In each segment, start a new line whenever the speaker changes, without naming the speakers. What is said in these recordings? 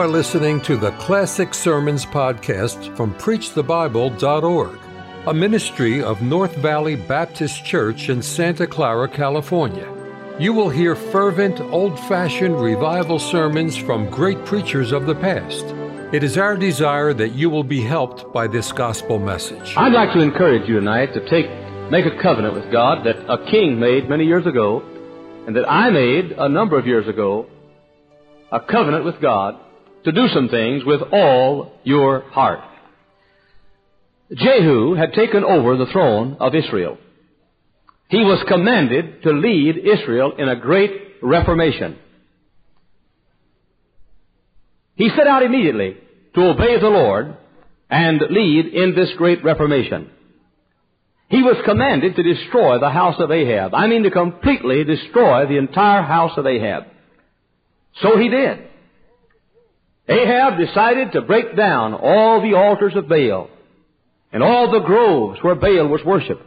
are listening to the Classic Sermons podcast from PreachTheBible.org, a ministry of North Valley Baptist Church in Santa Clara, California. You will hear fervent, old fashioned revival sermons from great preachers of the past. It is our desire that you will be helped by this gospel message.
I'd like to encourage you tonight to take, make a covenant with God that a king made many years ago and that I made a number of years ago. A covenant with God to do some things with all your heart. Jehu had taken over the throne of Israel. He was commanded to lead Israel in a great reformation. He set out immediately to obey the Lord and lead in this great reformation. He was commanded to destroy the house of Ahab. I mean to completely destroy the entire house of Ahab. So he did. Ahab decided to break down all the altars of Baal and all the groves where Baal was worshipped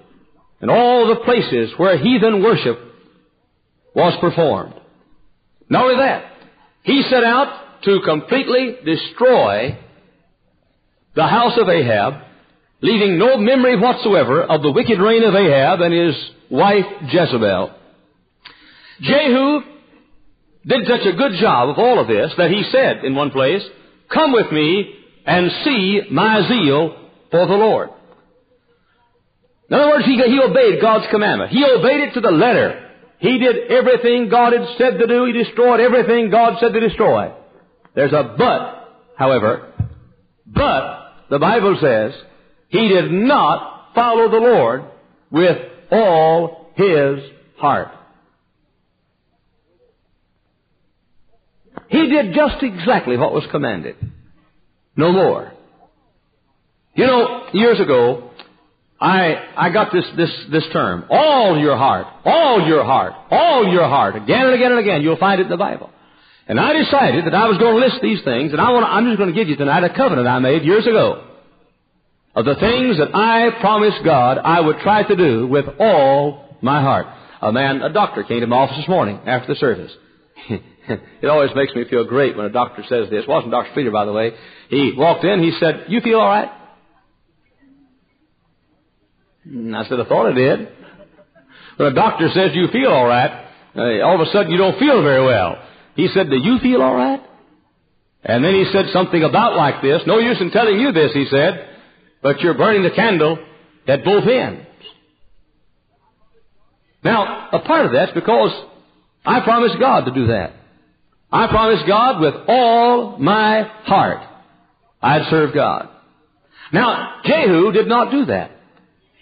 and all the places where heathen worship was performed. Not only that, he set out to completely destroy the house of Ahab, leaving no memory whatsoever of the wicked reign of Ahab and his wife Jezebel. Jehu did such a good job of all of this that he said in one place, Come with me and see my zeal for the Lord. In other words, he, he obeyed God's commandment. He obeyed it to the letter. He did everything God had said to do. He destroyed everything God said to destroy. There's a but, however. But, the Bible says, he did not follow the Lord with all his heart. He did just exactly what was commanded. No more. You know, years ago, I, I got this, this, this term. All your heart. All your heart. All your heart. Again and again and again. You'll find it in the Bible. And I decided that I was going to list these things, and I want I'm just going to give you tonight a covenant I made years ago of the things that I promised God I would try to do with all my heart. A man, a doctor came to my office this morning after the service. it always makes me feel great when a doctor says this. It wasn't Dr. Streeter, by the way. He walked in, he said, You feel all right? And I said, I thought I did. When a doctor says you feel all right, uh, all of a sudden you don't feel very well. He said, Do you feel all right? And then he said something about like this. No use in telling you this, he said, but you're burning the candle at both ends. Now, a part of that's because I promised God to do that. I promised God with all my heart I'd serve God. Now, Jehu did not do that.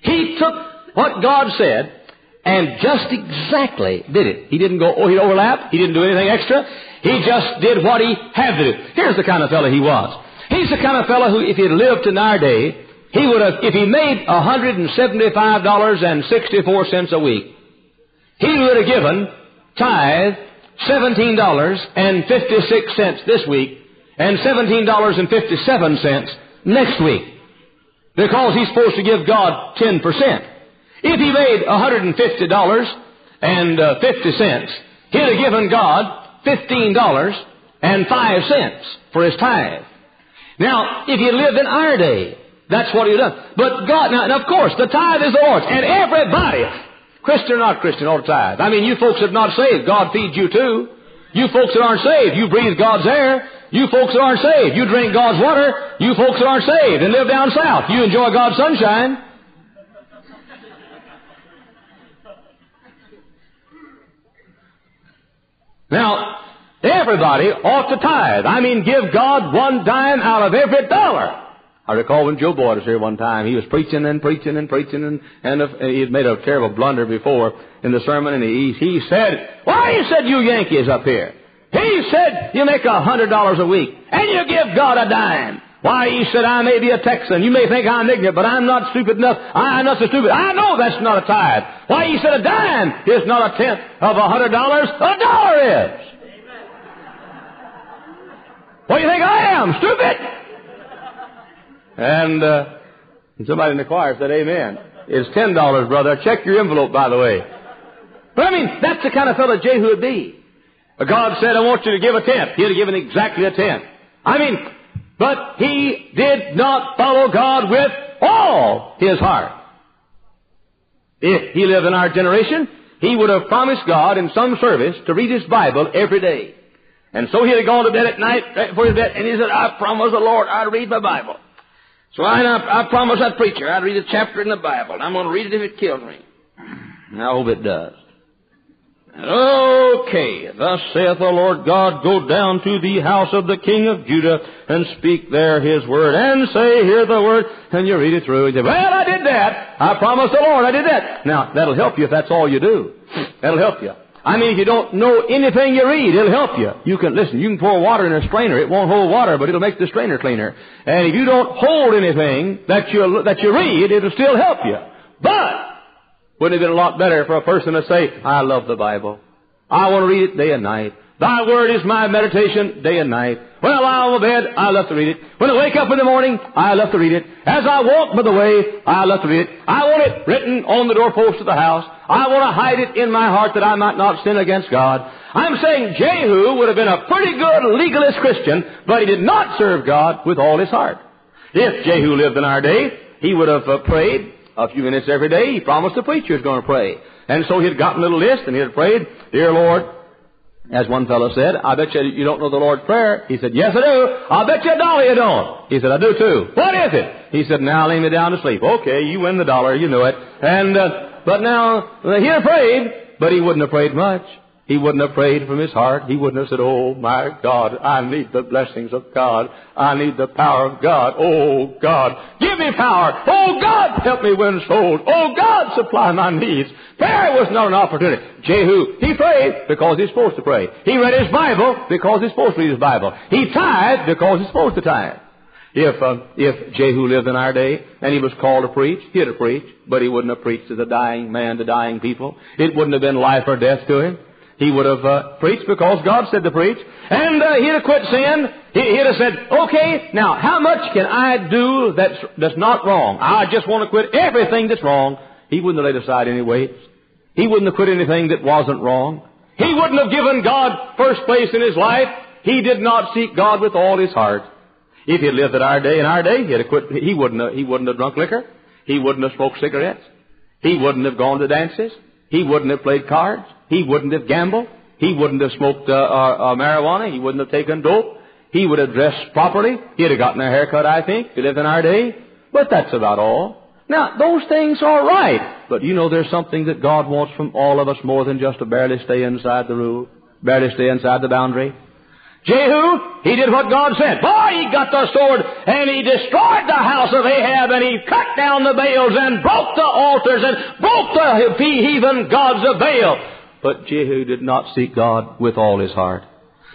He took what God said and just exactly did it. He didn't go, oh, he overlap. He didn't do anything extra. He just did what he had to do. Here's the kind of fellow he was. He's the kind of fellow who, if he lived in our day, he would have, if he made $175.64 a week, he would have given tithe $17.56 this week and $17.57 next week. Because he's supposed to give God 10%. If he made $150 and uh, 50 cents, he'd have given God $15 and 5 cents for his tithe. Now, if he lived in our day, that's what he'd done. But God, now, and of course, the tithe is the Lord's. And everybody, Christian or not Christian, ought to tithe. I mean, you folks that are not saved, God feeds you too. You folks that aren't saved, you breathe God's air. You folks that aren't saved, you drink God's water. You folks that aren't saved and live down south, you enjoy God's sunshine. Now, everybody ought to tithe. I mean, give God one dime out of every dollar. I recall when Joe Boyd was here one time, he was preaching and preaching and preaching, and, and he had made a terrible blunder before in the sermon, and he, he said, Why, he said, you Yankees up here. He said, you make a hundred dollars a week, and you give God a dime. Why, he said, I may be a Texan. You may think I'm ignorant, but I'm not stupid enough. I'm not so stupid. I know that's not a tithe. Why, he said, a dime is not a tenth of a hundred dollars. A dollar is. What do you think I am? Stupid? And, uh, somebody in the choir said, Amen. It's ten dollars, brother. Check your envelope, by the way. But I mean, that's the kind of fellow Jehu would be. God said, I want you to give a tenth. He'd have given exactly a tenth. I mean, but he did not follow God with all his heart. If he lived in our generation, he would have promised God in some service to read his Bible every day. And so he'd have gone to bed at night right before his bed, and he said, I promise the Lord I'd read my Bible. So I, I promise that preacher I'd read a chapter in the Bible, and I'm going to read it if it kills me. I hope it does. Okay, thus saith the Lord God, go down to the house of the king of Judah and speak there his word and say, hear the word, and you read it through. You say, well, I did that. I promised the Lord I did that. Now, that'll help you if that's all you do. That'll help you. I mean, if you don't know anything you read, it'll help you. You can, listen, you can pour water in a strainer. It won't hold water, but it'll make the strainer cleaner. And if you don't hold anything that you, that you read, it'll still help you. But, wouldn't it have been a lot better for a person to say, I love the Bible. I want to read it day and night. Thy word is my meditation day and night. When I lie on the bed, I love to read it. When I wake up in the morning, I love to read it. As I walk by the way, I love to read it. I want it written on the doorpost of the house. I want to hide it in my heart that I might not sin against God. I'm saying Jehu would have been a pretty good legalist Christian, but he did not serve God with all his heart. If Jehu lived in our day, he would have uh, prayed a few minutes every day. He promised the preacher was going to pray. And so he'd gotten a little list and he had prayed, Dear Lord, as one fellow said, I bet you you don't know the Lord's Prayer. He said, Yes, I do. I bet you a dollar you don't. He said, I do too. What is it? He said, Now lay me down to sleep. Okay, you win the dollar. You know it. And, uh, but now, uh, he had prayed, but he wouldn't have prayed much. He wouldn't have prayed from his heart. He wouldn't have said, Oh my God, I need the blessings of God. I need the power of God. Oh God, give me power. Oh God, help me win souls. Oh God, supply my needs. Prayer was not an opportunity. Jehu, he prayed because he's supposed to pray. He read his Bible because he's supposed to read his Bible. He tithed because he's supposed to tithe. If, uh, if Jehu lived in our day and he was called to preach, he'd have preached, but he wouldn't have preached to the dying man, to dying people. It wouldn't have been life or death to him. He would have uh, preached because God said to preach, and uh, he'd have quit sin. He, would have said, "Okay, now how much can I do that's that's not wrong? I just want to quit everything that's wrong." He wouldn't have laid aside any weights. He wouldn't have quit anything that wasn't wrong. He wouldn't have given God first place in his life. He did not seek God with all his heart. If he had lived in our day, in our day, he'd have quit. He wouldn't have, he wouldn't have drunk liquor. He wouldn't have smoked cigarettes. He wouldn't have gone to dances. He wouldn't have played cards. He wouldn't have gambled. He wouldn't have smoked uh, uh, uh, marijuana. He wouldn't have taken dope. He would have dressed properly. He'd have gotten a haircut, I think, if he lived in our day. But that's about all. Now, those things are right. But you know there's something that God wants from all of us more than just to barely stay inside the rule, barely stay inside the boundary. Jehu, he did what God said. Boy, he got the sword and he destroyed the house of Ahab and he cut down the Baals and broke the altars and broke the heathen gods of Baal. But Jehu did not seek God with all his heart.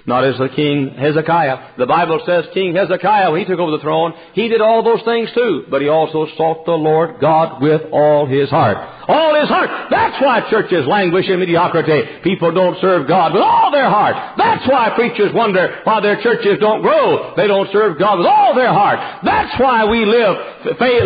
Not as the king Hezekiah. The Bible says King Hezekiah, when he took over the throne, he did all those things too. But he also sought the Lord God with all his heart all his heart. That's why churches languish in mediocrity. People don't serve God with all their heart. That's why preachers wonder why their churches don't grow. They don't serve God with all their heart. That's why we live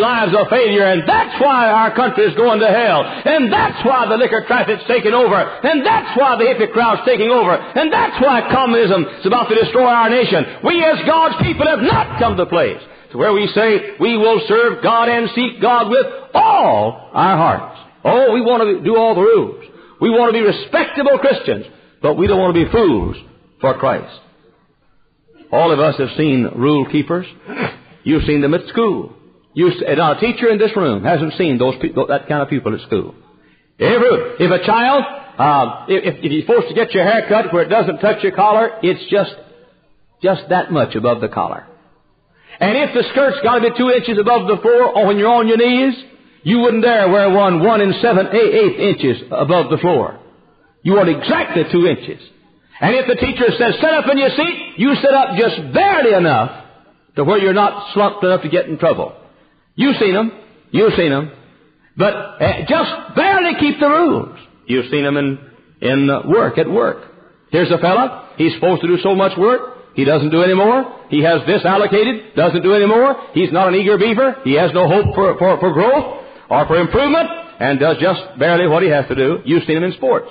lives of failure, and that's why our country is going to hell. And that's why the liquor traffic's taking over. And that's why the hippie crowd's taking over. And that's why communism is about to destroy our nation. We as God's people have not come to place to where we say we will serve God and seek God with all our hearts. Oh, we want to do all the rules. We want to be respectable Christians, but we don't want to be fools for Christ. All of us have seen rule keepers. You've seen them at school. You, now, a teacher in this room hasn't seen those that kind of people at school. Every, if a child, uh, if, if you're supposed to get your hair cut where it doesn't touch your collar, it's just, just that much above the collar. And if the skirt's got to be two inches above the floor, or when you're on your knees, you wouldn't dare wear one one and seven eighth inches above the floor. You want exactly two inches. And if the teacher says, sit up in your seat, you sit up just barely enough to where you're not slumped enough to get in trouble. You've seen them. You've seen them. But uh, just barely keep the rules. You've seen them in, in uh, work, at work. Here's a fella. He's supposed to do so much work. He doesn't do any more. He has this allocated. Doesn't do any more. He's not an eager beaver. He has no hope for, for, for growth or for improvement and does just barely what he has to do. You've seen him in sports.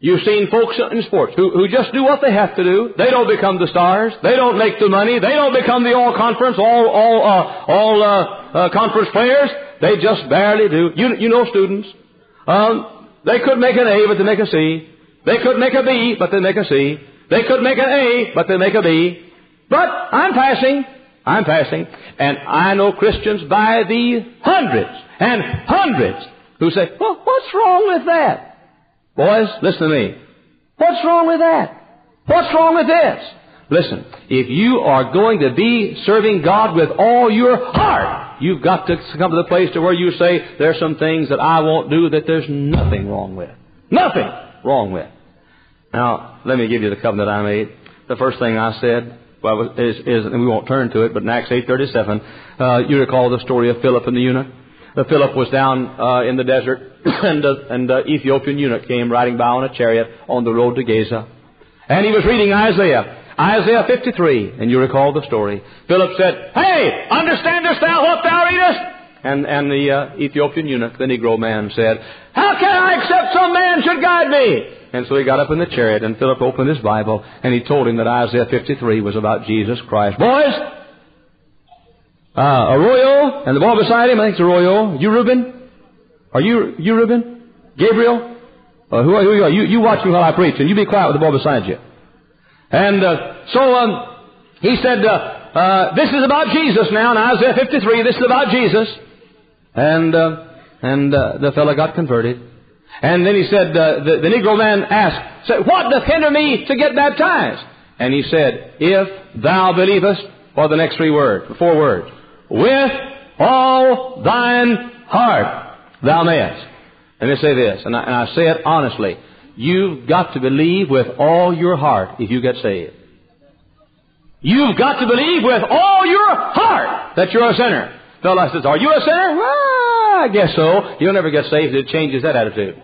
You've seen folks in sports who, who just do what they have to do. They don't become the stars. They don't make the money. They don't become the all conference, all, all, uh, all, uh, uh, conference players. They just barely do. You, you know students. Um, they could make an A, but they make a C. They could make a B, but they make a C. They could make an A, but they make a B. But I'm passing. I'm passing. And I know Christians by the hundreds and hundreds who say, well, what's wrong with that? Boys, listen to me. What's wrong with that? What's wrong with this? Listen, if you are going to be serving God with all your heart, you've got to come to the place to where you say, there's some things that I won't do that there's nothing wrong with. Nothing wrong with. Now, let me give you the covenant I made. The first thing I said well, is, is and we won't turn to it, but in Acts 8.37, uh, you recall the story of Philip and the eunuch? Uh, Philip was down uh, in the desert, and, uh, and Ethiopian eunuch came riding by on a chariot on the road to Gaza. And he was reading Isaiah. Isaiah 53, and you recall the story. Philip said, Hey, understandest thou what thou readest? And, and the uh, Ethiopian eunuch, the Negro man, said, How can I accept some man should guide me? And so he got up in the chariot, and Philip opened his Bible, and he told him that Isaiah 53 was about Jesus Christ. Boys, uh, Arroyo, and the boy beside him, I think it's Arroyo. You, Reuben? Are you, you, Reuben? Gabriel? Uh, who, are, who are you? You watch me while I preach, and you be quiet with the boy beside you. And uh, so um, he said, uh, uh, "This is about Jesus now." In Isaiah 53, this is about Jesus. And uh, and uh, the fellow got converted. And then he said, the, the Negro man asked, said, "What doth hinder me to get baptized?" And he said, "If thou believest," for the next three words, four words, with all thine heart thou mayest. Let me say this, and I, and I say it honestly. You've got to believe with all your heart if you get saved. You've got to believe with all your heart that you're a sinner. Fellow says, Are you a sinner? Well, I guess so. You'll never get saved. If it changes that attitude.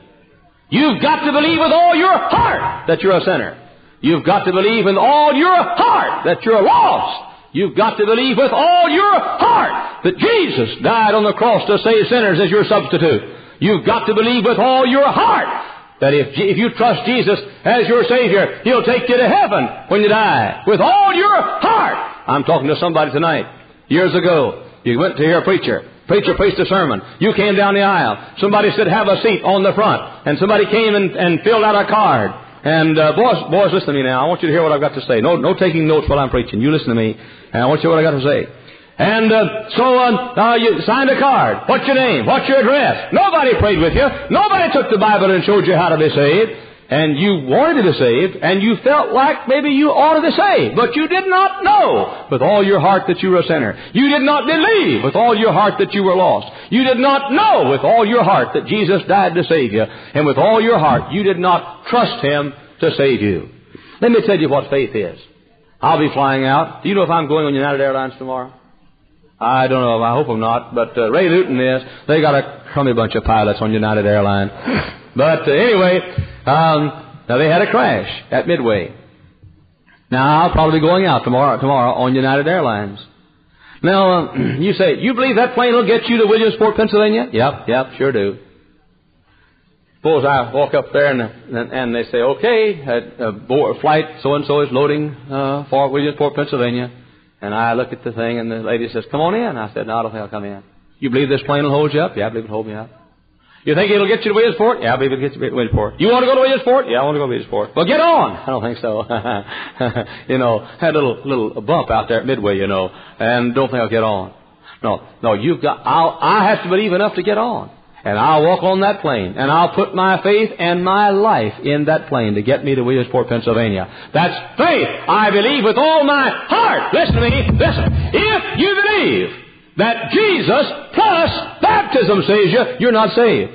You've got to believe with all your heart that you're a sinner. You've got to believe with all your heart that you're lost. You've got to believe with all your heart that Jesus died on the cross to save sinners as your substitute. You've got to believe with all your heart that if, if you trust Jesus as your Savior, He'll take you to heaven when you die. With all your heart. I'm talking to somebody tonight. Years ago, you went to hear a preacher. Preacher preached a sermon. You came down the aisle. Somebody said, have a seat on the front. And somebody came and, and filled out a card. And uh, boys, boys, listen to me now. I want you to hear what I've got to say. No, no taking notes while I'm preaching. You listen to me, and I want you to hear what I've got to say. And uh, so uh, uh, you signed a card. What's your name? What's your address? Nobody prayed with you. Nobody took the Bible and showed you how to be saved and you wanted to be saved, and you felt like maybe you ought to be saved, but you did not know with all your heart that you were a sinner. You did not believe with all your heart that you were lost. You did not know with all your heart that Jesus died to save you, and with all your heart you did not trust Him to save you. Let me tell you what faith is. I'll be flying out. Do you know if I'm going on United Airlines tomorrow? I don't know. I hope I'm not. But uh, Ray Luton is. They got a crummy bunch of pilots on United Airlines. But uh, anyway, um, now they had a crash at Midway. Now I'll probably be going out tomorrow tomorrow on United Airlines. Now uh, you say you believe that plane will get you to Williamsport, Pennsylvania? Yep, yep, sure do. Suppose I walk up there and and, and they say, okay, uh, uh, flight so and so is loading uh, for Williamsport, Pennsylvania. And I look at the thing and the lady says, come on in. I said, no, I don't think I'll come in. You believe this plane will hold you up? Yeah, I believe it'll hold me up. You think it'll get you to Williamsport? Yeah, I believe it'll get you to Williamsport. You want to go to Williamsport? Yeah, I want to go to Williamsport. Well, get on. I don't think so. you know, had a little little bump out there at Midway, you know, and don't think I'll get on. No, no, you've got. I'll, I have to believe enough to get on, and I'll walk on that plane, and I'll put my faith and my life in that plane to get me to Williamsport, Pennsylvania. That's faith. I believe with all my heart. Listen to me. Listen. If you believe that Jesus plus baptism saves you, you're not saved.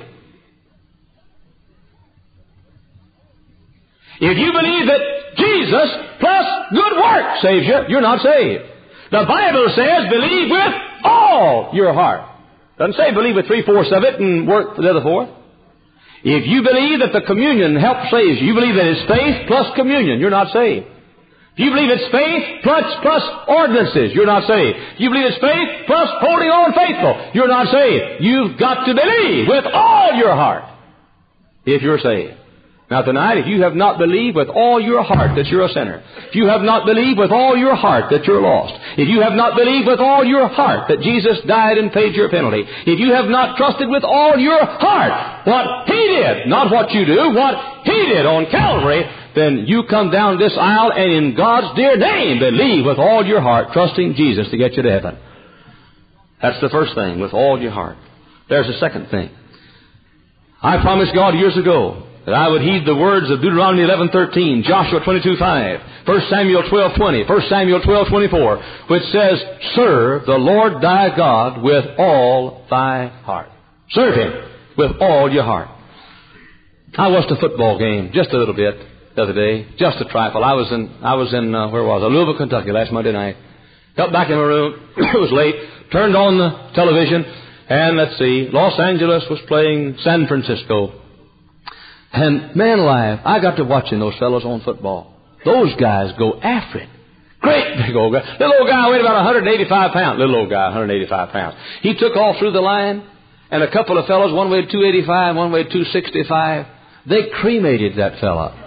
If you believe that Jesus plus good work saves you, you're not saved. The Bible says believe with all your heart. Doesn't say believe with three-fourths of it and work for the other fourth. If you believe that the communion helps save you, you believe that it's faith plus communion, you're not saved. If you believe it's faith plus, plus ordinances, you're not saved. If you believe it's faith plus holding on faithful, you're not saved. You've got to believe with all your heart if you're saved. Now tonight, if you have not believed with all your heart that you're a sinner, if you have not believed with all your heart that you're lost, if you have not believed with all your heart that Jesus died and paid your penalty, if you have not trusted with all your heart what He did, not what you do, what He did on Calvary, then you come down this aisle and in God's dear name believe with all your heart, trusting Jesus to get you to heaven. That's the first thing, with all your heart. There's the second thing. I promised God years ago that I would heed the words of Deuteronomy 11:13, Joshua 22:5, 1 Samuel 12:20, 1 Samuel 12:24, which says, "Serve the Lord thy God with all thy heart." Serve Him with all your heart. I watched a football game just a little bit the other day, just a trifle. I was in, I was in, uh, where was I? Louisville, Kentucky last Monday night. Got back in my room. it was late. Turned on the television, and let's see, Los Angeles was playing San Francisco. And man alive, I got to watching those fellows on football. Those guys go after it. Great big old guy. Little old guy weighed about 185 pounds. Little old guy, 185 pounds. He took off through the line, and a couple of fellows, one weighed 285, one weighed 265. They cremated that fella.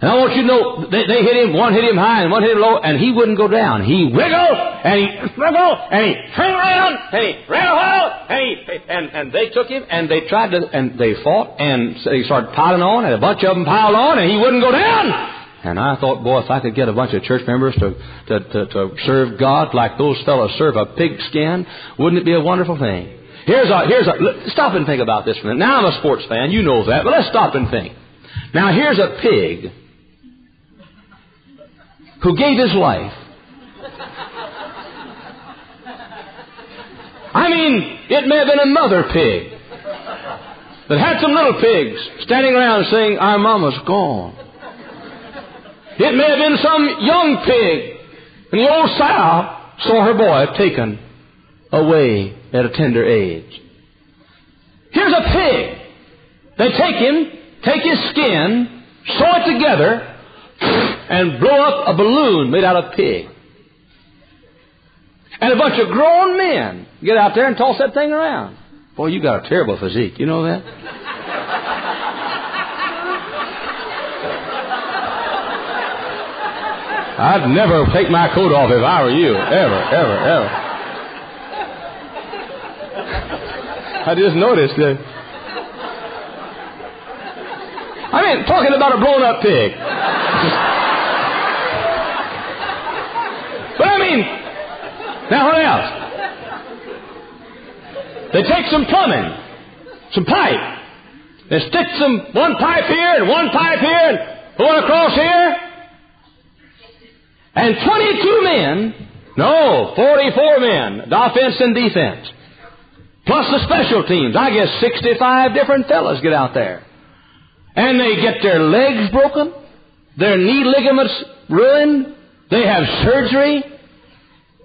And I want you to know, they, they hit him, one hit him high and one hit him low, and he wouldn't go down. He wiggled, and he wiggled, and he turned around, and he ran a while, and he, and, and they took him, and they tried to, and they fought, and they started piling on, and a bunch of them piled on, and he wouldn't go down. And I thought, boy, if I could get a bunch of church members to, to, to, to serve God like those fellows serve a pigskin, wouldn't it be a wonderful thing? Here's a, here's a, stop and think about this for a minute. Now I'm a sports fan, you know that, but let's stop and think. Now here's a pig who gave his life. I mean, it may have been another pig that had some little pigs standing around saying, Our mama's gone. It may have been some young pig, and the old sow saw her boy taken away at a tender age. Here's a pig. They take him, take his skin, sew it together, and blow up a balloon made out of pig. And a bunch of grown men get out there and toss that thing around. Boy, you got a terrible physique. You know that? I'd never take my coat off if I were you. Ever, ever, ever. I just noticed that. I mean, talking about a blown up pig. But I mean, now what else? They take some plumbing, some pipe. They stick some one pipe here and one pipe here and one across here. And 22 men, no, 44 men, offense and defense. Plus the special teams. I guess 65 different fellas get out there. And they get their legs broken, their knee ligaments ruined, they have surgery.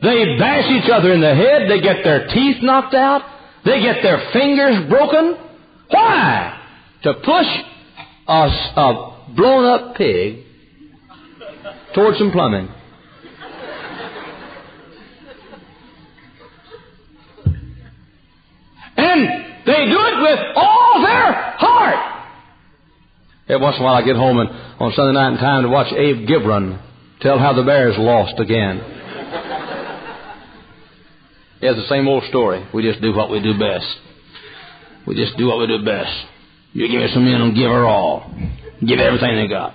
They bash each other in the head. They get their teeth knocked out. They get their fingers broken. Why? To push a, a blown up pig towards some plumbing. And they do it with all their heart. Every once in a while I get home and on Sunday night in time to watch Abe Gibron Tell how the Bears lost again. yeah, It's the same old story. We just do what we do best. We just do what we do best. You give me some men and give her all. Give everything they got.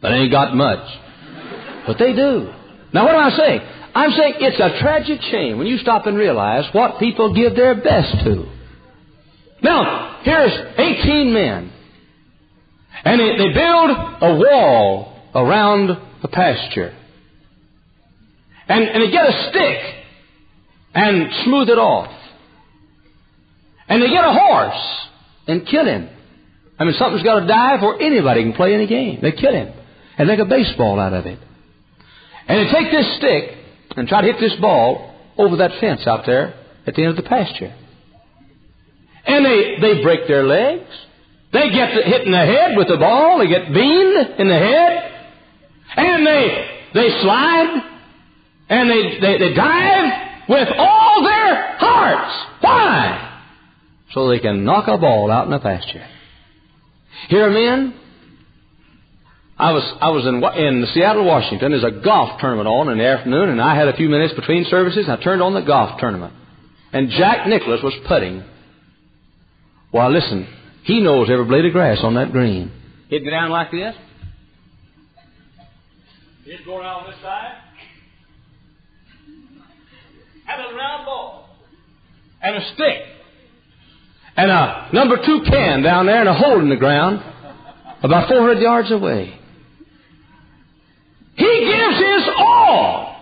But they ain't got much. But they do. Now what am I saying? I'm saying it's a tragic shame when you stop and realize what people give their best to. Now, here's 18 men. And they build a wall around the pasture. And, and they get a stick and smooth it off. And they get a horse and kill him. I mean, something's got to die before anybody can play any game. They kill him and make a baseball out of it. And they take this stick and try to hit this ball over that fence out there at the end of the pasture. And they, they break their legs. They get hit in the head with the ball. They get beamed in the head. And they, they slide and they, they, they dive with all their hearts. Why? So they can knock a ball out in the pasture. Here, men, I was I was in in Seattle, Washington. There's a golf tournament on in the afternoon, and I had a few minutes between services. I turned on the golf tournament, and Jack Nicklaus was putting. Well, listen, he knows every blade of grass on that green. He'd go down like this. He'd go around this side. Have a round ball and a stick and a number two can down there and a hole in the ground about 400 yards away. He gives his all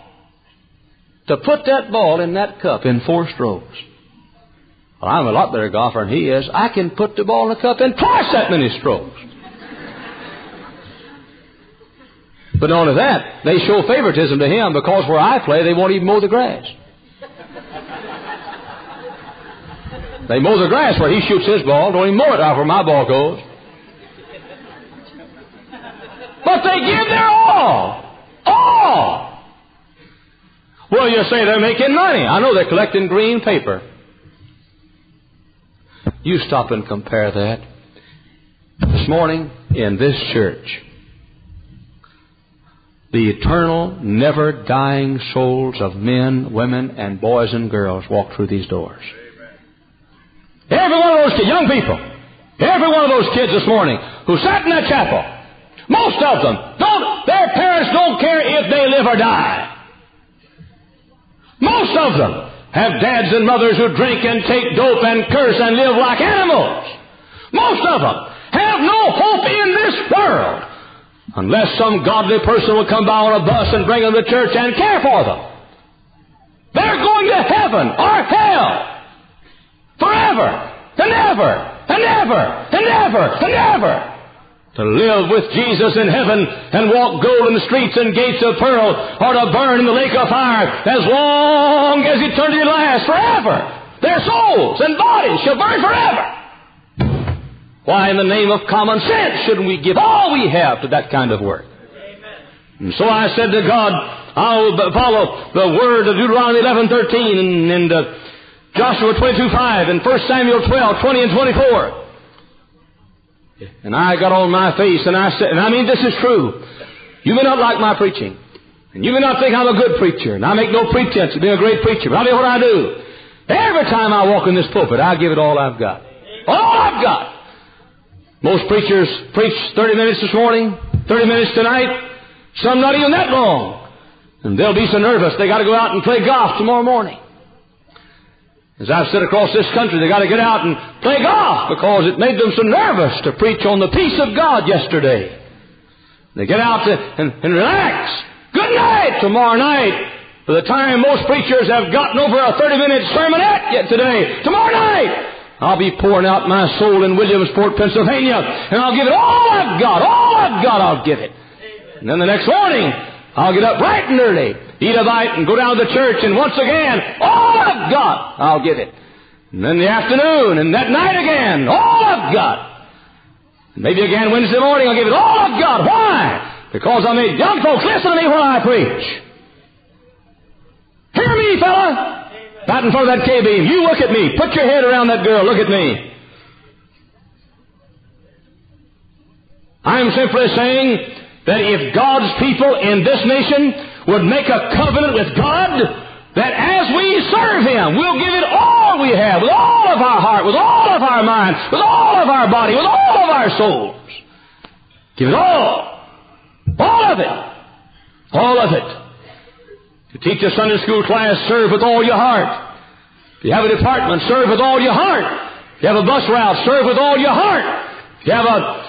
to put that ball in that cup in four strokes. Well, I'm a lot better golfer than he is. I can put the ball in the cup in twice that many strokes. But not only that, they show favoritism to him because where I play, they won't even mow the grass. They mow the grass where he shoots his ball, don't even mow it out where my ball goes. But they give their all. All. Well, you say they're making money. I know they're collecting green paper. You stop and compare that. This morning in this church, the eternal, never dying souls of men, women, and boys and girls walk through these doors. Every one of those young people, every one of those kids this morning who sat in that chapel, most of them don't, their parents don't care if they live or die. Most of them have dads and mothers who drink and take dope and curse and live like animals. Most of them have no hope in this world unless some godly person will come by on a bus and bring them to church and care for them. They're going to heaven or hell forever and ever and ever and ever and ever. To live with Jesus in heaven and walk golden streets and gates of pearl or to burn in the lake of fire as long as eternity lasts forever. Their souls and bodies shall burn forever. Why, in the name of common sense, shouldn't we give all we have to that kind of work? And so I said to God, I'll follow the word of Deuteronomy 11:13 and, and uh, Joshua 22 5 and 1 Samuel 12, 20 and 24. And I got on my face and I said, and I mean this is true. You may not like my preaching. And you may not think I'm a good preacher. And I make no pretense of being a great preacher. But I'll tell you what I do. Every time I walk in this pulpit, I give it all I've got. All I've got. Most preachers preach 30 minutes this morning, 30 minutes tonight. Some not even that long. And they'll be so nervous they got to go out and play golf tomorrow morning. As I've said across this country, they got to get out and play golf because it made them so nervous to preach on the peace of God yesterday. They get out to, and, and relax. Good night tomorrow night. By the time most preachers have gotten over a 30 minute sermonette yet today, tomorrow night, I'll be pouring out my soul in Williamsport, Pennsylvania, and I'll give it all I've got. All I've got, I'll give it. And then the next morning, I'll get up bright and early, eat a bite, and go down to the church, and once again, all I've got, I'll give it. And then the afternoon, and that night again, all I've got. Maybe again Wednesday morning, I'll give it all I've got. Why? Because I made young folks listen to me when I preach. Hear me, fella! Not in front of that K-beam. You look at me. Put your head around that girl. Look at me. I'm simply saying that if God's people in this nation would make a covenant with God, that as we serve Him, we'll give it all we have, with all of our heart, with all of our mind, with all of our body, with all of our souls. Give it all. All of it. All of it. You teach a Sunday school class, serve with all your heart. If you have a department, serve with all your heart. If you have a bus route, serve with all your heart. If you have a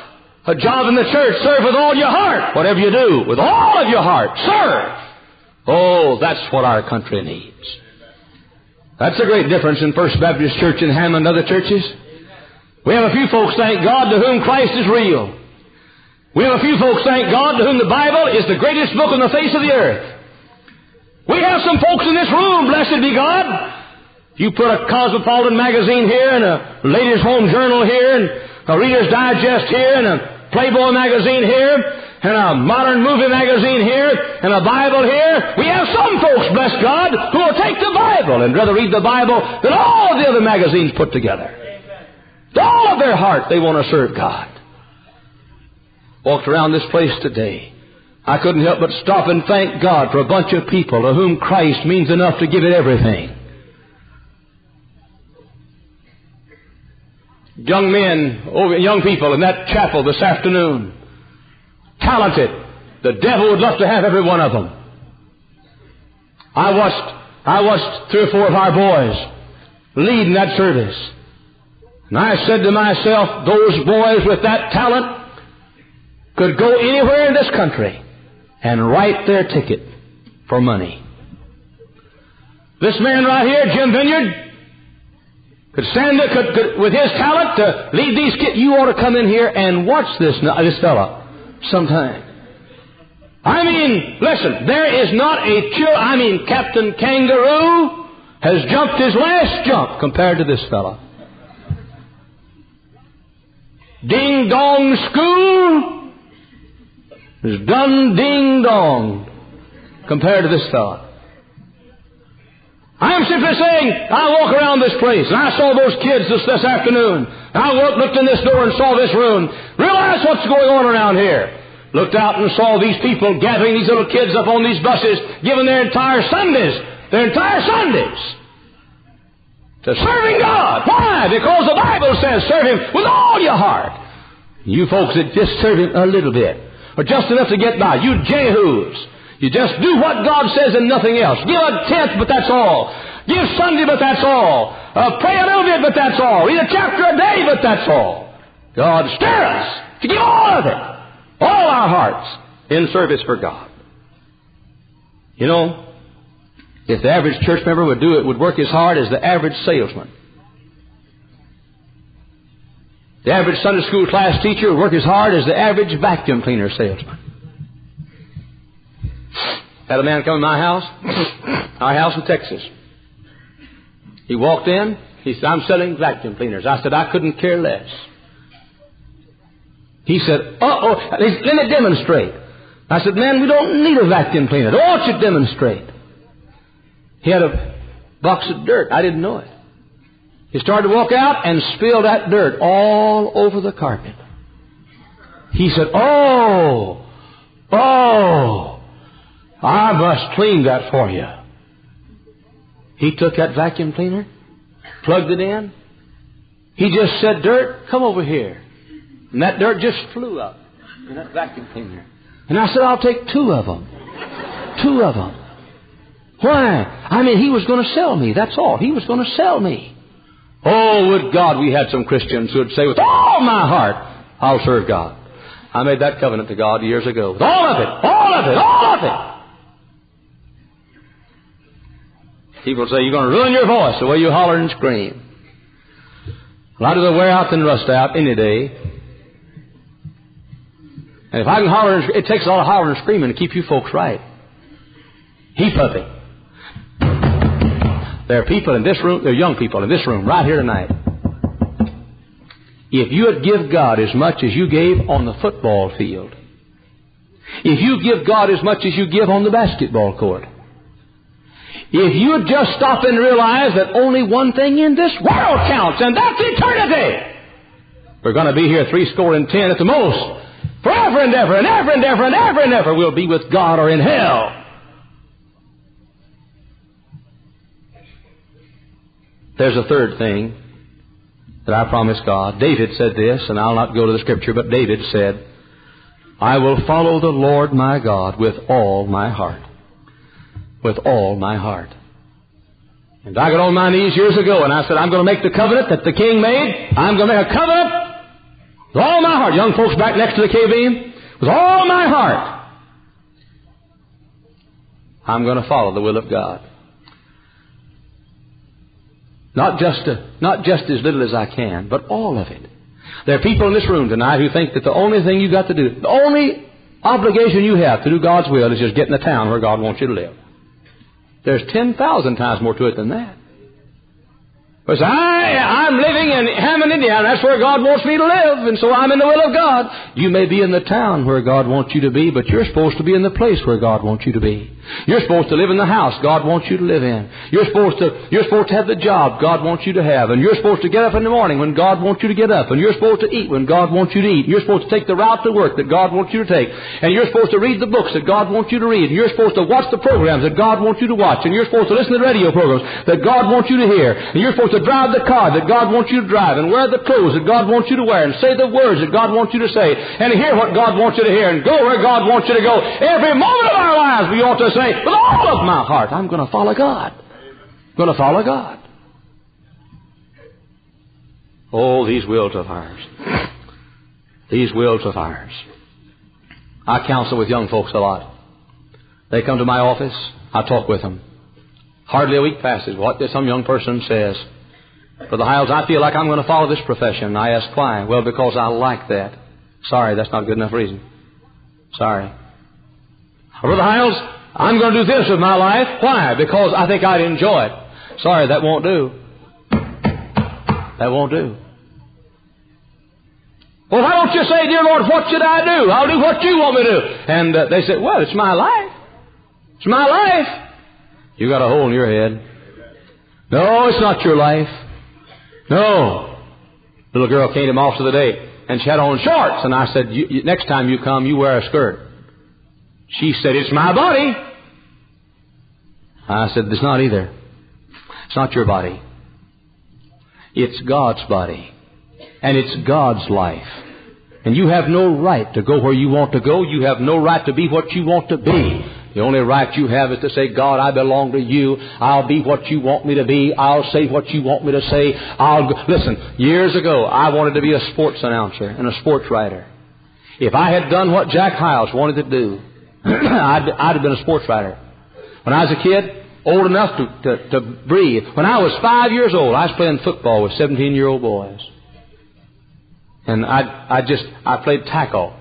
a job in the church, serve with all your heart. Whatever you do, with all of your heart, serve. Oh, that's what our country needs. That's a great difference in First Baptist Church in Hammond and other churches. We have a few folks, thank God, to whom Christ is real. We have a few folks, thank God, to whom the Bible is the greatest book on the face of the earth. We have some folks in this room, blessed be God. You put a Cosmopolitan magazine here and a Ladies' Home Journal here and a Reader's Digest here and a Playboy magazine here, and a modern movie magazine here, and a Bible here. We have some folks, bless God, who will take the Bible and rather read the Bible than all the other magazines put together. With all of their heart, they want to serve God. Walked around this place today. I couldn't help but stop and thank God for a bunch of people to whom Christ means enough to give it everything. Young men, oh, young people in that chapel this afternoon, talented. The devil would love to have every one of them. I watched, I watched three or four of our boys leading that service. And I said to myself, those boys with that talent could go anywhere in this country and write their ticket for money. This man right here, Jim Vineyard, could stand there, could, could, with his talent to lead these kids. You ought to come in here and watch this, this fella sometime. I mean, listen, there is not a chill. I mean, Captain Kangaroo has jumped his last jump compared to this fella. Ding Dong School is done ding dong compared to this fellow. I'm simply saying, I walk around this place and I saw those kids this, this afternoon. I walked, looked in this door and saw this room. Realize what's going on around here. Looked out and saw these people gathering these little kids up on these buses, giving their entire Sundays, their entire Sundays to serving God. Why? Because the Bible says serve Him with all your heart. You folks that just serve Him a little bit or just enough to get by. You Jehus. You just do what God says and nothing else. Give a tenth, but that's all. Give Sunday, but that's all. Uh, pray a little bit, but that's all. Read a chapter a day, but that's all. God, stir us to give all of it, all our hearts, in service for God. You know, if the average church member would do it, would work as hard as the average salesman. The average Sunday school class teacher would work as hard as the average vacuum cleaner salesman. Had a man come to my house, our house in Texas. He walked in. He said, I'm selling vacuum cleaners. I said, I couldn't care less. He said, uh-oh, let me demonstrate. I said, man, we don't need a vacuum cleaner. Don't you demonstrate? He had a box of dirt. I didn't know it. He started to walk out and spilled that dirt all over the carpet. He said, Oh, oh, I must clean that for you. He took that vacuum cleaner, plugged it in. He just said, Dirt, come over here. And that dirt just flew up in that vacuum cleaner. And I said, I'll take two of them. Two of them. Why? I mean, he was going to sell me. That's all. He was going to sell me. Oh, would God we had some Christians who would say with all my heart, I'll serve God. I made that covenant to God years ago. With all of it, all of it, all of it. People say, you're going to ruin your voice the way you holler and scream. Well, I'd rather wear out than rust out any day. And if I can holler and it takes a lot of hollering and screaming to keep you folks right. Of it. There are people in this room, there are young people in this room right here tonight. If you would give God as much as you gave on the football field, if you give God as much as you give on the basketball court, if you would just stop and realize that only one thing in this world counts, and that's eternity. We're going to be here three score and ten at the most. Forever and ever and ever and ever and ever and ever we'll be with God or in hell. There's a third thing that I promise God. David said this, and I'll not go to the scripture, but David said, I will follow the Lord my God with all my heart. With all my heart. And I got on my knees years ago and I said, I'm going to make the covenant that the king made. I'm going to make a covenant with all my heart. Young folks back next to the K-beam, with all my heart. I'm going to follow the will of God. Not just, a, not just as little as I can, but all of it. There are people in this room tonight who think that the only thing you've got to do, the only obligation you have to do God's will is just get in the town where God wants you to live. There's 10,000 times more to it than that. Because I, I'm living in Hammond, Indiana. That's where God wants me to live, and so I'm in the will of God. You may be in the town where God wants you to be, but you're supposed to be in the place where God wants you to be. You're supposed to live in the house God wants you to live in. You're supposed to, you're supposed to have the job God wants you to have, and you're supposed to get up in the morning when God wants you to get up, and you're supposed to eat when God wants you to eat. You're supposed to take the route to work that God wants you to take, and you're supposed to read the books that God wants you to read, and you're supposed to watch the programs that God wants you to watch, and you're supposed to listen to the radio programs that God wants you to hear, and you're supposed to drive the car that God wants you to drive and wear the clothes that God wants you to wear and say the words that God wants you to say and hear what God wants you to hear and go where God wants you to go. Every moment of our lives we ought to say, with all of my heart, I'm going to follow God. I'm going to follow God. Oh, these wills of ours. These wills of ours. I counsel with young folks a lot. They come to my office. I talk with them. Hardly a week passes. What some young person says, Brother Hyles, I feel like I'm going to follow this profession. I ask why. Well, because I like that. Sorry, that's not a good enough reason. Sorry. Brother Hyles, I'm going to do this with my life. Why? Because I think I'd enjoy it. Sorry, that won't do. That won't do. Well, why don't you say, Dear Lord, what should I do? I'll do what you want me to do. And uh, they said, Well, it's my life. It's my life. You got a hole in your head. No, it's not your life. No. Little girl came to my office the day, and she had on shorts, and I said, next time you come, you wear a skirt. She said, it's my body. I said, it's not either. It's not your body. It's God's body. And it's God's life. And you have no right to go where you want to go. You have no right to be what you want to be. The only right you have is to say, God, I belong to you. I'll be what you want me to be. I'll say what you want me to say. I'll go. Listen, years ago, I wanted to be a sports announcer and a sports writer. If I had done what Jack Hyles wanted to do, I'd, I'd have been a sports writer. When I was a kid, old enough to, to, to breathe, when I was five years old, I was playing football with 17 year old boys. And I, I just, I played tackle.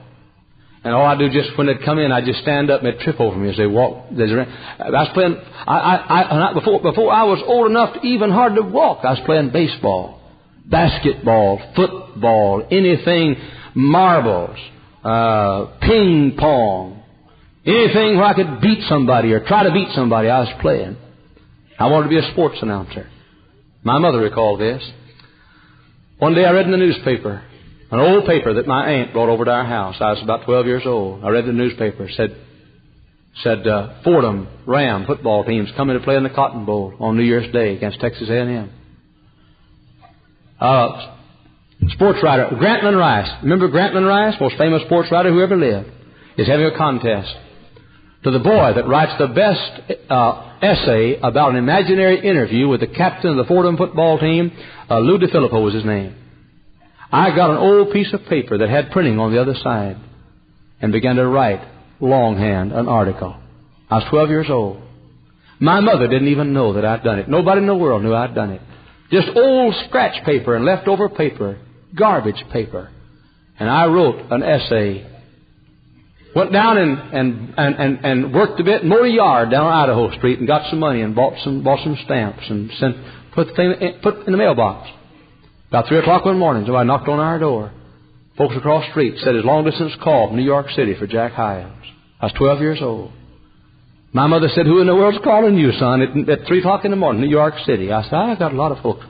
And all I do just when they'd come in, I'd just stand up and they'd trip over me as they walk. I was playing, I, I, I, before, before I was old enough to even hard to walk, I was playing baseball, basketball, football, anything, marbles, uh, ping pong, anything where I could beat somebody or try to beat somebody, I was playing. I wanted to be a sports announcer. My mother recalled this. One day I read in the newspaper an old paper that my aunt brought over to our house. I was about 12 years old. I read the newspaper. said said uh, Fordham Ram football teams coming to play in the Cotton Bowl on New Year's Day against Texas A&M. Uh, sports writer Grantland Rice. Remember Grantland Rice, most famous sports writer who ever lived, is having a contest to the boy that writes the best uh, essay about an imaginary interview with the captain of the Fordham football team. Uh, Lou DeFilippo was his name. I got an old piece of paper that had printing on the other side and began to write longhand an article. I was 12 years old. My mother didn't even know that I'd done it. Nobody in the world knew I'd done it. Just old scratch paper and leftover paper, garbage paper. And I wrote an essay. Went down and, and, and, and, and worked a bit, mowed a yard down Idaho Street and got some money and bought some, bought some stamps and sent, put the thing, put in the mailbox. About 3 o'clock one morning, somebody knocked on our door. Folks across the street said his long distance call from New York City for Jack Hyles. I was 12 years old. My mother said, Who in the world's calling you, son, at, at 3 o'clock in the morning, New York City? I said, I've got a lot of folks.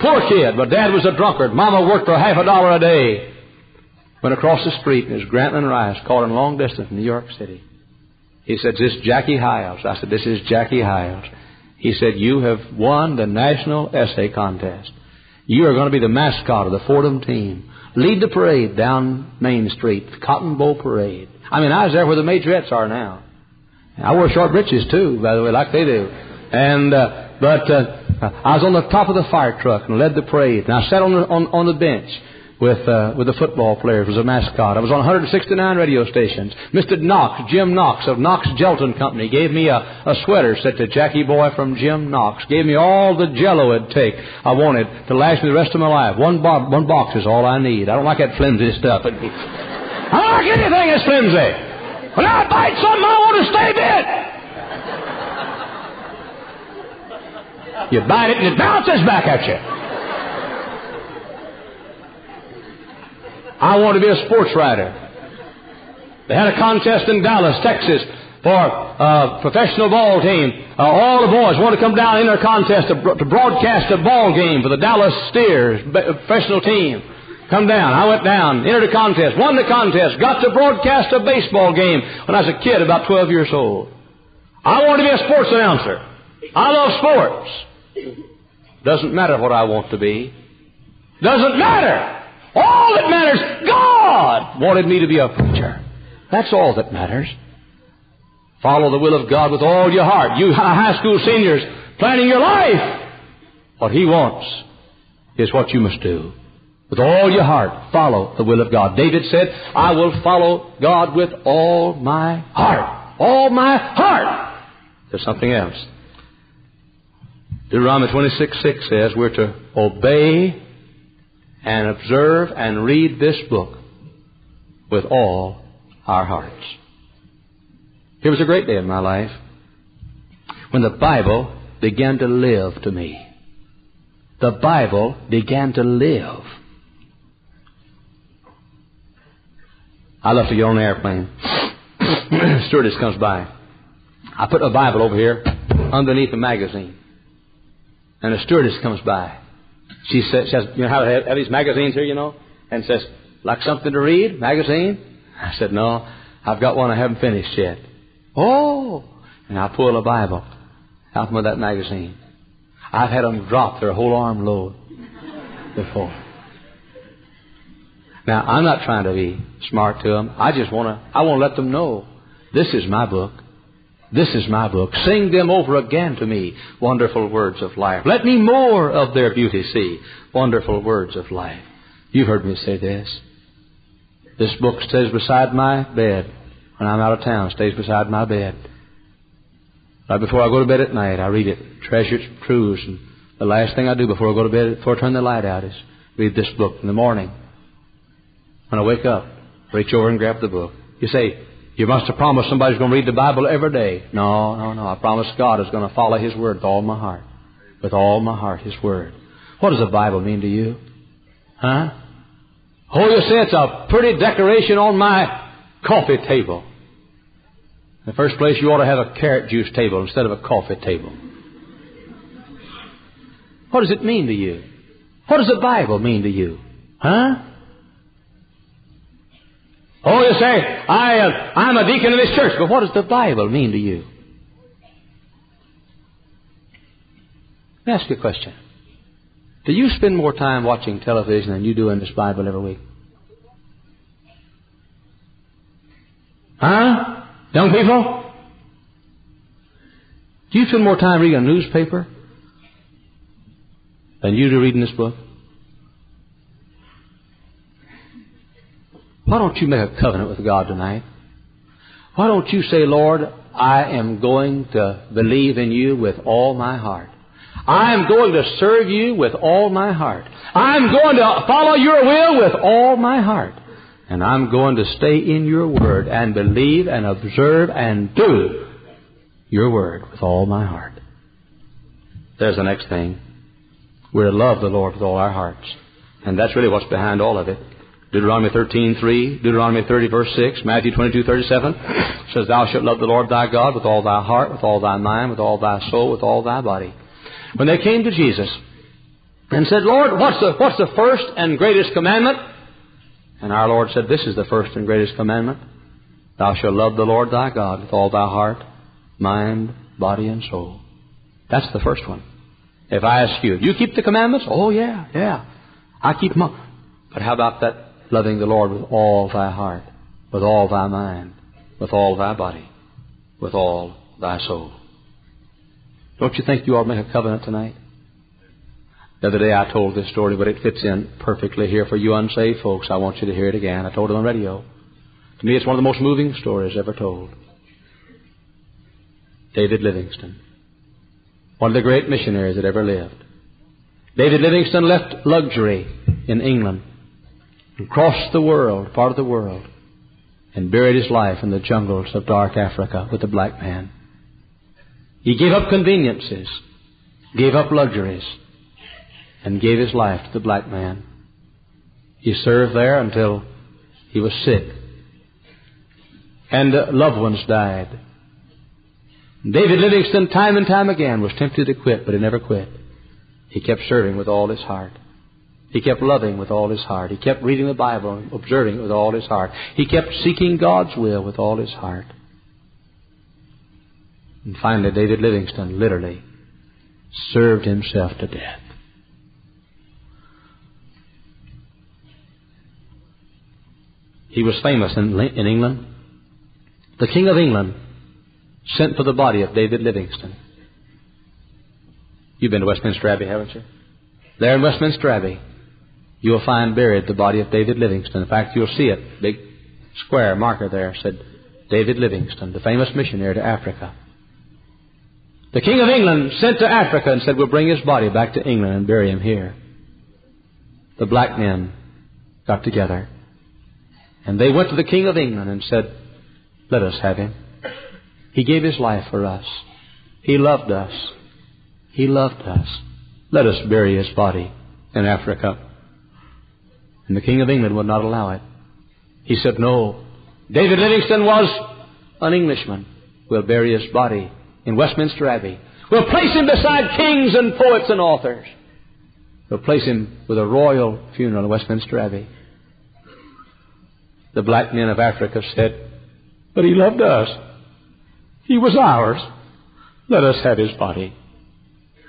Poor kid, but dad was a drunkard. Mama worked for half a dollar a day. Went across the street and there's Grantland Rice calling long distance from New York City. He said, This is Jackie Hyles. I said, This is Jackie Hyles. He said, You have won the national essay contest. You are going to be the mascot of the Fordham team. Lead the parade down Main Street, the Cotton Bowl Parade. I mean, I was there where the majorettes are now. I wore short breeches too, by the way, like they do. And uh, but uh, I was on the top of the fire truck and led the parade. And I sat on the, on, on the bench with uh, with the football players as a mascot. I was on 169 radio stations. Mr. Knox, Jim Knox of Knox Gelatin Company, gave me a, a sweater said to Jackie Boy from Jim Knox. Gave me all the Jello it'd take I wanted to last me the rest of my life. One bo- one box is all I need. I don't like that flimsy stuff. I don't like anything that's flimsy. When I bite something, I want to stay bit. You bite it and it bounces back at you. I want to be a sports writer. They had a contest in Dallas, Texas, for a professional ball team. Uh, all the boys want to come down in their contest to, to broadcast a ball game for the Dallas Steers professional team. Come down. I went down, entered a contest, won the contest, got to broadcast a baseball game when I was a kid, about 12 years old. I want to be a sports announcer. I love sports. Doesn't matter what I want to be. Doesn't matter. All that matters, God wanted me to be a preacher. That's all that matters. Follow the will of God with all your heart. You high school seniors planning your life. What He wants is what you must do. With all your heart, follow the will of God. David said, I will follow God with all my heart. All my heart. There's something else. Deuteronomy 26 6 says we're to obey and observe and read this book with all our hearts. It was a great day in my life when the Bible began to live to me. The Bible began to live. I love to get on the airplane. Stewardess comes by. I put a Bible over here underneath the magazine. And a stewardess comes by. She says, she has, you know they have these magazines here, you know? And says, like something to read? Magazine? I said, no, I've got one I haven't finished yet. Oh! And I pull a Bible out from that magazine. I've had them drop their whole arm load before. Now, I'm not trying to be smart to them. I just want to, I want to let them know this is my book. This is my book. Sing them over again to me, wonderful words of life. Let me more of their beauty see, wonderful words of life. You've heard me say this. This book stays beside my bed when I'm out of town, stays beside my bed. Right before I go to bed at night, I read it, treasure its truths, and the last thing I do before I go to bed, before I turn the light out, is read this book in the morning. When I wake up, reach over and grab the book. You say, you must have promised somebody's going to read the Bible every day. No, no, no. I promise God is going to follow His Word with all my heart. With all my heart, His Word. What does the Bible mean to you? Huh? Oh, you say it's a pretty decoration on my coffee table. In the first place, you ought to have a carrot juice table instead of a coffee table. What does it mean to you? What does the Bible mean to you? Huh? Oh, you say, I, uh, I'm a deacon in this church, but what does the Bible mean to you? Let me ask you a question. Do you spend more time watching television than you do in this Bible every week? Huh? Young people? Do you spend more time reading a newspaper than you do reading this book? Why don't you make a covenant with God tonight? Why don't you say, Lord, I am going to believe in you with all my heart. I am going to serve you with all my heart. I'm going to follow your will with all my heart. And I'm going to stay in your word and believe and observe and do your word with all my heart. There's the next thing. We're to love the Lord with all our hearts. And that's really what's behind all of it. Deuteronomy 13:3, Deuteronomy 30 verse 6, Matthew 22:37 says, "Thou shalt love the Lord thy God with all thy heart, with all thy mind, with all thy soul, with all thy body." When they came to Jesus and said, "Lord, what's the what's the first and greatest commandment?" And our Lord said, "This is the first and greatest commandment: Thou shalt love the Lord thy God with all thy heart, mind, body, and soul." That's the first one. If I ask you, "Do you keep the commandments?" Oh yeah, yeah, I keep them. But how about that loving the Lord with all thy heart, with all thy mind, with all thy body, with all thy soul. Don't you think you ought to make a covenant tonight? The other day I told this story, but it fits in perfectly here for you unsaved folks. I want you to hear it again. I told it on radio. To me, it's one of the most moving stories ever told. David Livingstone, one of the great missionaries that ever lived. David Livingstone left luxury in England and crossed the world, part of the world, and buried his life in the jungles of dark Africa with the black man. He gave up conveniences. gave up luxuries, and gave his life to the black man. He served there until he was sick. And uh, loved ones died. David Livingstone, time and time again, was tempted to quit, but he never quit. He kept serving with all his heart. He kept loving with all his heart. He kept reading the Bible and observing it with all his heart. He kept seeking God's will with all his heart. And finally, David Livingstone literally served himself to death. He was famous in, in England. The King of England sent for the body of David Livingstone. You've been to Westminster Abbey, haven't you? There in Westminster Abbey, you'll find buried the body of David Livingstone. In fact, you'll see it, big square marker there said David Livingstone, the famous missionary to Africa. The King of England sent to Africa and said, We'll bring his body back to England and bury him here. The black men got together and they went to the King of England and said, Let us have him. He gave his life for us. He loved us. He loved us. Let us bury his body in Africa. And the King of England would not allow it. He said, No. David Livingstone was an Englishman. We'll bury his body in Westminster Abbey. We'll place him beside kings and poets and authors. We'll place him with a royal funeral in Westminster Abbey. The black men of Africa said, But he loved us. He was ours. Let us have his body.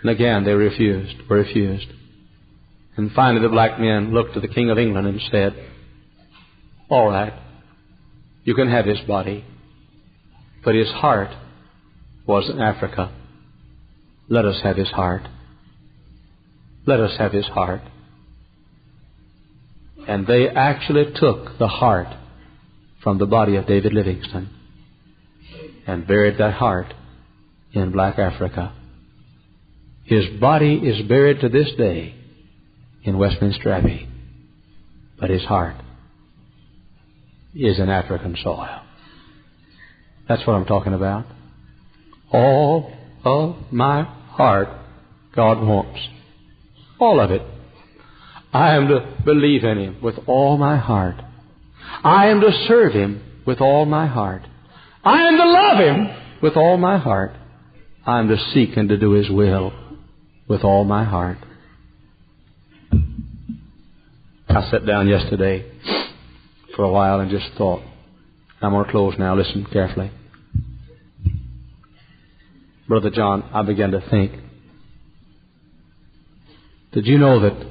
And again they refused, were refused. And finally the black men looked to the King of England and said, All right, you can have his body, but his heart was in Africa. Let us have his heart. Let us have his heart. And they actually took the heart from the body of David Livingstone and buried that heart in black Africa. His body is buried to this day in Westminster Abbey, but his heart is in African soil. That's what I'm talking about. All of my heart God wants. All of it. I am to believe in Him with all my heart. I am to serve Him with all my heart. I am to love Him with all my heart. I am to seek and to do His will with all my heart. I sat down yesterday for a while and just thought. I'm going to close now. Listen carefully. Brother John, I began to think. Did you know that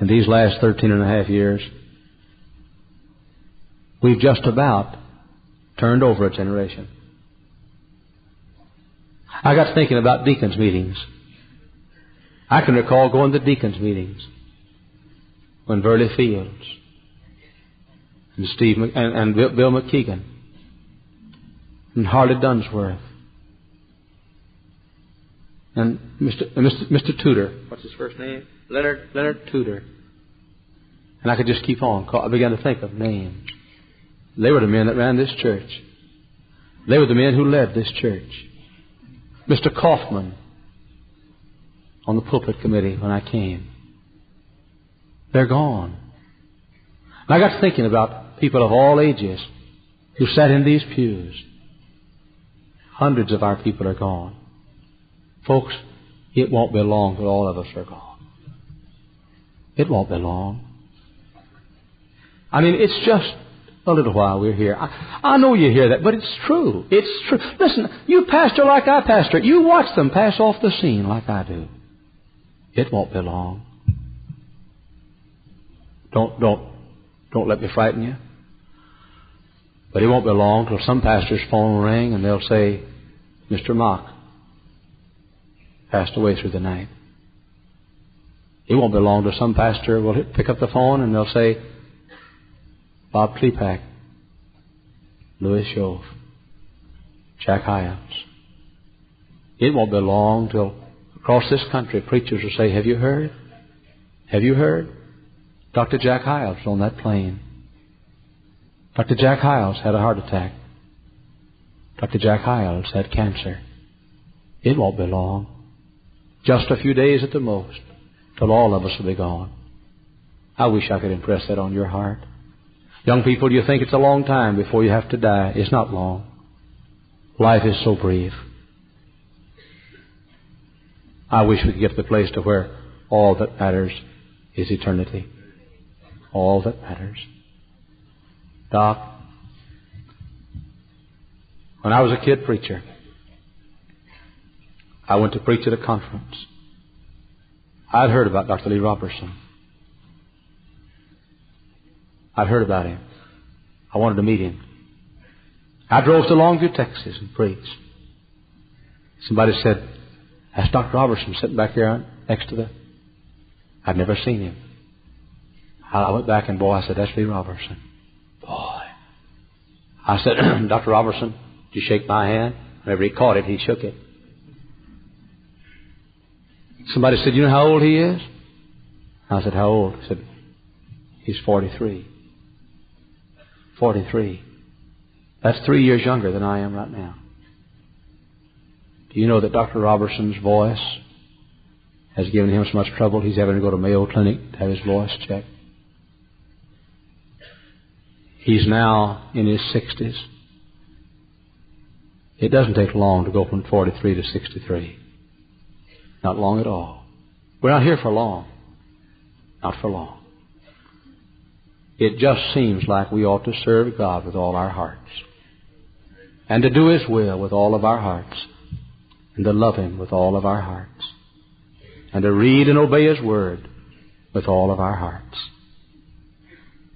in these last 13 and a half years, we've just about turned over a generation. I got thinking about deacons' meetings. I can recall going to deacons' meetings when Burley Fields and Steve and, and Bill McKeegan and Harley Dunsworth and Mr. Mr. Mr. Tudor. What's his first name? Leonard, Leonard Tudor. And I could just keep on. I began to think of names. They were the men that ran this church. They were the men who led this church. Mr. Kaufman on the pulpit committee when I came. They're gone. And I got thinking about people of all ages who sat in these pews. Hundreds of our people are gone. Folks, it won't be long till all of us are gone. It won't be long. I mean, it's just a little while we're here. I, I know you hear that, but it's true. It's true. Listen, you pastor like I pastor. You watch them pass off the scene like I do. It won't be long. Don't, don't, don't let me frighten you. But it won't be long till some pastor's phone will ring and they'll say, Mr. Mock passed away through the night. It won't be long till some pastor will pick up the phone and they'll say, Bob Klepak, Louis Shove, Jack Hyles. It won't be long till across this country preachers will say, Have you heard? Have you heard? Dr. Jack Hyles on that plane. Dr. Jack Hyles had a heart attack. Dr. Jack Hyles had cancer. It won't be long. Just a few days at the most, till all of us will be gone. I wish I could impress that on your heart. Young people, you think it's a long time before you have to die. It's not long. Life is so brief. I wish we could get to the place to where all that matters is eternity. All that matters. Doc, when I was a kid preacher, I went to preach at a conference. I'd heard about Dr. Lee Roberson. I'd heard about him. I wanted to meet him. I drove to Longview, Texas and preached. Somebody said, that's Dr. Roberson sitting back there next to the. I'd never seen him. I went back and boy, I said, that's Lee Roberson. Boy. I said, Dr. Roberson, did you shake my hand? Whenever he caught it, he shook it. Somebody said, you know how old he is? I said, how old? He said, he's 43. 43. That's three years younger than I am right now. Do you know that Dr. Roberson's voice has given him so much trouble he's having to go to Mayo Clinic to have his voice checked? He's now in his 60s. It doesn't take long to go from 43 to 63. Not long at all. We're not here for long. Not for long. It just seems like we ought to serve God with all our hearts. And to do His will with all of our hearts. And to love Him with all of our hearts. And to read and obey His Word with all of our hearts.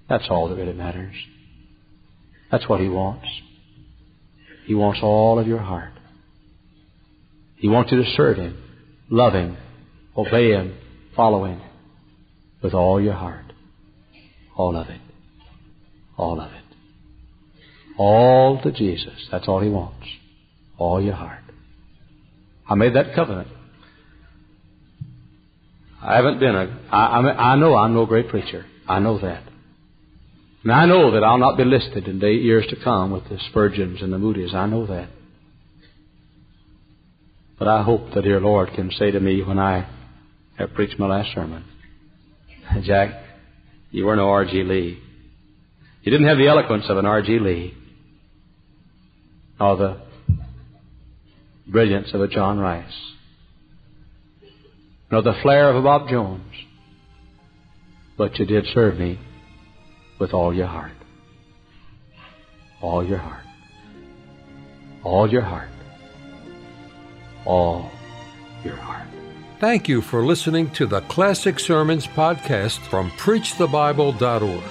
That's all that really matters. That's what He wants. He wants all of your heart. He wants you to serve Him, love Him, obey Him, follow Him with all your heart. All of it. All of it. All to Jesus. That's all He wants. All your heart. I made that covenant. I haven't been a. I, I, I know I'm no great preacher. I know that. And I know that I'll not be listed in the years to come with the Spurgeons and the Moody's. I know that. But I hope the dear Lord can say to me when I have preached my last sermon, Jack, you were no R.G. Lee. You didn't have the eloquence of an R.G. Lee, nor the brilliance of a John Rice, nor the flair of a Bob Jones, but you did serve me with all your heart. All your heart. All your heart. All your heart.
Thank you for listening to the Classic Sermons podcast from PreachTheBible.org,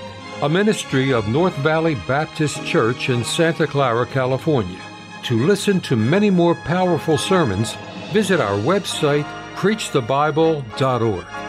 a ministry of North Valley Baptist Church in Santa Clara, California. To listen to many more powerful sermons, visit our website, PreachTheBible.org.